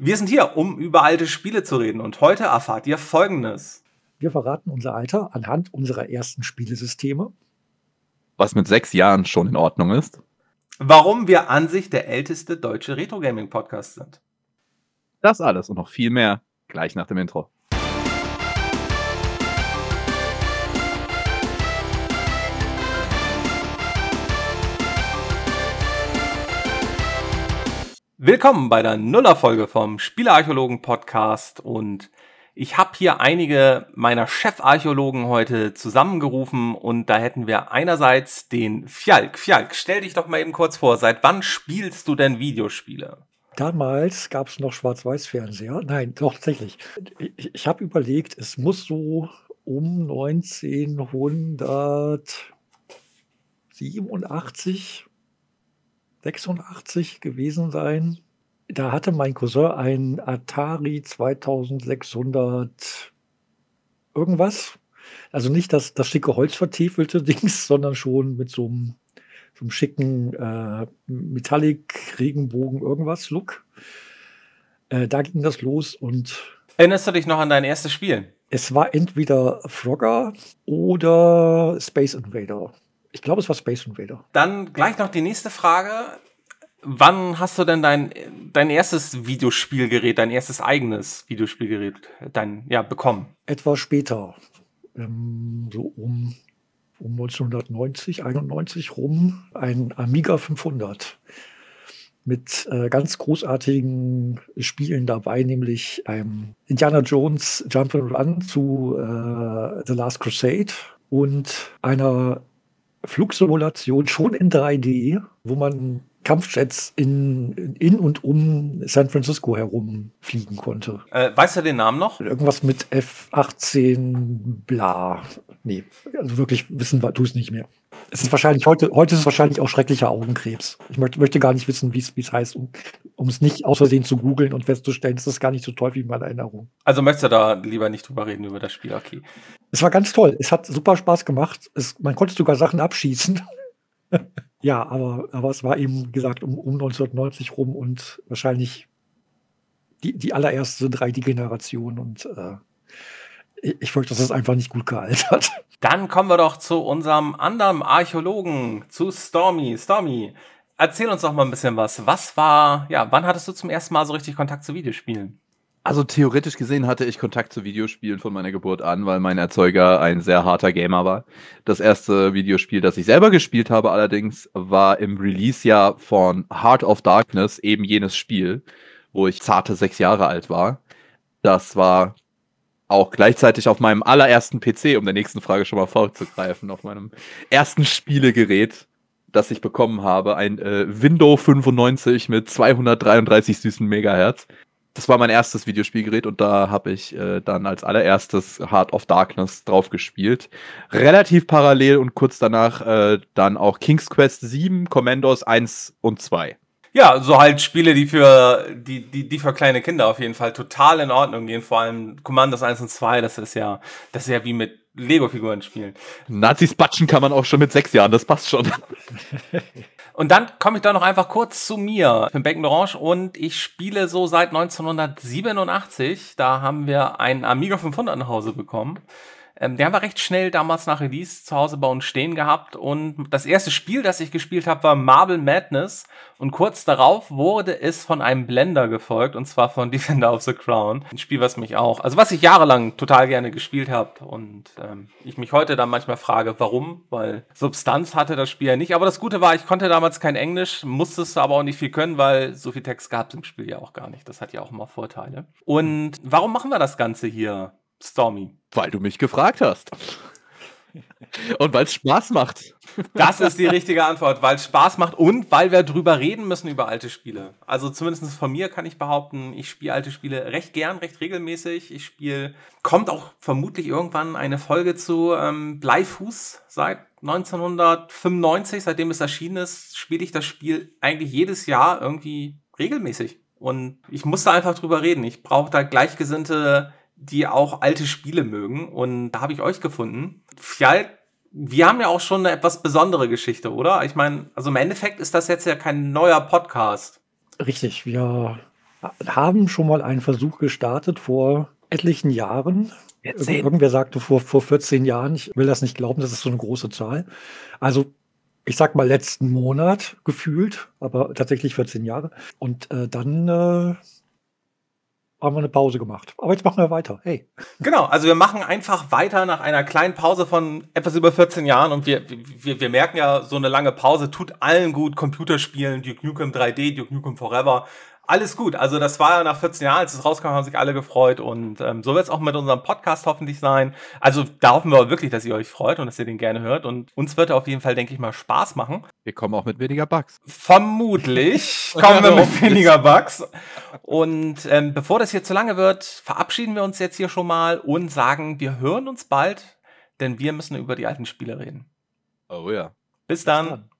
Wir sind hier, um über alte Spiele zu reden und heute erfahrt ihr Folgendes. Wir verraten unser Alter anhand unserer ersten Spielesysteme. Was mit sechs Jahren schon in Ordnung ist. Warum wir an sich der älteste deutsche Retro-Gaming-Podcast sind. Das alles und noch viel mehr gleich nach dem Intro. Willkommen bei der Nullerfolge vom Spielerarchäologen Podcast und ich habe hier einige meiner Chefarchäologen heute zusammengerufen und da hätten wir einerseits den Fjalk. Fjalk, stell dich doch mal eben kurz vor, seit wann spielst du denn Videospiele? Damals gab es noch Schwarz-Weiß-Fernseher. Nein, doch tatsächlich. Ich, ich habe überlegt, es muss so um 1987 86 gewesen sein. Da hatte mein Cousin ein Atari 2600 irgendwas. Also nicht das, das schicke holzvertiefelte Dings, sondern schon mit so einem, so einem schicken äh, Metallic-Regenbogen irgendwas Look. Äh, da ging das los und. Erinnerst du dich noch an dein erstes Spiel? Es war entweder Frogger oder Space Invader. Ich glaube, es war Space Invader. Dann gleich noch die nächste Frage. Wann hast du denn dein, dein erstes Videospielgerät, dein erstes eigenes Videospielgerät dein, ja, bekommen? Etwas später. Ähm, so um, um 1990, 91 rum. Ein Amiga 500 mit äh, ganz großartigen Spielen dabei, nämlich einem Indiana Jones Jump and Run zu äh, The Last Crusade und einer Flugsimulation schon in 3D, wo man Kampfjets in, in und um San Francisco herum fliegen konnte. Äh, weißt du den Namen noch? Irgendwas mit F-18 bla. Nee, also wirklich wissen wir, tu es nicht mehr. Es ist wahrscheinlich, heute, heute ist es wahrscheinlich auch schrecklicher Augenkrebs. Ich möchte, möchte gar nicht wissen, wie es heißt, um, um es nicht aus Versehen zu googeln und festzustellen, es ist gar nicht so toll wie in meiner Erinnerung. Also möchtest du da lieber nicht drüber reden, über das Spiel, okay. Es war ganz toll. Es hat super Spaß gemacht. Es, man konnte sogar Sachen abschießen. ja, aber, aber es war eben, wie gesagt, um, um 1990 rum und wahrscheinlich die, die allererste 3D-Generation und äh, ich fürchte, dass es einfach nicht gut gealtert. Dann kommen wir doch zu unserem anderen Archäologen, zu Stormy. Stormy, erzähl uns doch mal ein bisschen was. Was war, ja, wann hattest du zum ersten Mal so richtig Kontakt zu Videospielen? Also theoretisch gesehen hatte ich Kontakt zu Videospielen von meiner Geburt an, weil mein Erzeuger ein sehr harter Gamer war. Das erste Videospiel, das ich selber gespielt habe allerdings, war im Release-Jahr von Heart of Darkness, eben jenes Spiel, wo ich zarte sechs Jahre alt war. Das war auch gleichzeitig auf meinem allerersten PC, um der nächsten Frage schon mal vorzugreifen, auf meinem ersten Spielegerät, das ich bekommen habe, ein äh, Windows 95 mit 233 süßen Megahertz. Das war mein erstes Videospielgerät und da habe ich äh, dann als allererstes Heart of Darkness drauf gespielt. Relativ parallel und kurz danach äh, dann auch King's Quest 7, Commandos 1 und 2. Ja, so halt Spiele, die für, die, die, die für kleine Kinder auf jeden Fall total in Ordnung gehen. Vor allem Commandos 1 und 2, das ist ja, das ist ja wie mit Lego-Figuren spielen. Nazis batschen kann man auch schon mit sechs Jahren, das passt schon. Und dann komme ich da noch einfach kurz zu mir. Ich bin Becken Orange und ich spiele so seit 1987. Da haben wir einen Amiga 500 nach Hause bekommen. Ähm, der war recht schnell damals nach Release zu Hause bei uns stehen gehabt und das erste Spiel, das ich gespielt habe, war Marble Madness und kurz darauf wurde es von einem Blender gefolgt und zwar von Defender of the Crown. Ein Spiel, was mich auch, also was ich jahrelang total gerne gespielt habe und ähm, ich mich heute dann manchmal frage, warum, weil Substanz hatte das Spiel ja nicht. Aber das Gute war, ich konnte damals kein Englisch, musste es aber auch nicht viel können, weil so viel Text gab es im Spiel ja auch gar nicht. Das hat ja auch immer Vorteile. Und warum machen wir das Ganze hier? Stormy. Weil du mich gefragt hast. Und weil es Spaß macht. Das ist die richtige Antwort, weil es Spaß macht und weil wir drüber reden müssen über alte Spiele. Also zumindest von mir kann ich behaupten, ich spiele alte Spiele recht gern, recht regelmäßig. Ich spiele, kommt auch vermutlich irgendwann eine Folge zu ähm, Bleifuß seit 1995, seitdem es erschienen ist, spiele ich das Spiel eigentlich jedes Jahr irgendwie regelmäßig. Und ich musste einfach drüber reden. Ich brauche da gleichgesinnte die auch alte Spiele mögen. Und da habe ich euch gefunden. Fjall, wir haben ja auch schon eine etwas besondere Geschichte, oder? Ich meine, also im Endeffekt ist das jetzt ja kein neuer Podcast. Richtig, wir haben schon mal einen Versuch gestartet vor etlichen Jahren. Ir irgendwer sagte vor, vor 14 Jahren, ich will das nicht glauben, das ist so eine große Zahl. Also ich sag mal letzten Monat gefühlt, aber tatsächlich 14 Jahre. Und äh, dann äh, haben wir eine Pause gemacht. Aber jetzt machen wir weiter. Hey. Genau, also wir machen einfach weiter nach einer kleinen Pause von etwas über 14 Jahren und wir, wir, wir merken ja, so eine lange Pause tut allen gut. Computerspielen, Duke Nukem 3D, Duke Nukem Forever alles gut. Also das war ja nach 14 Jahren, als es rauskam, haben sich alle gefreut und ähm, so wird es auch mit unserem Podcast hoffentlich sein. Also da hoffen wir wirklich, dass ihr euch freut und dass ihr den gerne hört und uns wird er auf jeden Fall, denke ich mal, Spaß machen. Wir kommen auch mit weniger Bugs. Vermutlich kommen wir mit weniger Bugs. Und ähm, bevor das hier zu lange wird, verabschieden wir uns jetzt hier schon mal und sagen, wir hören uns bald, denn wir müssen über die alten Spiele reden. Oh ja. Bis dann. Bis dann.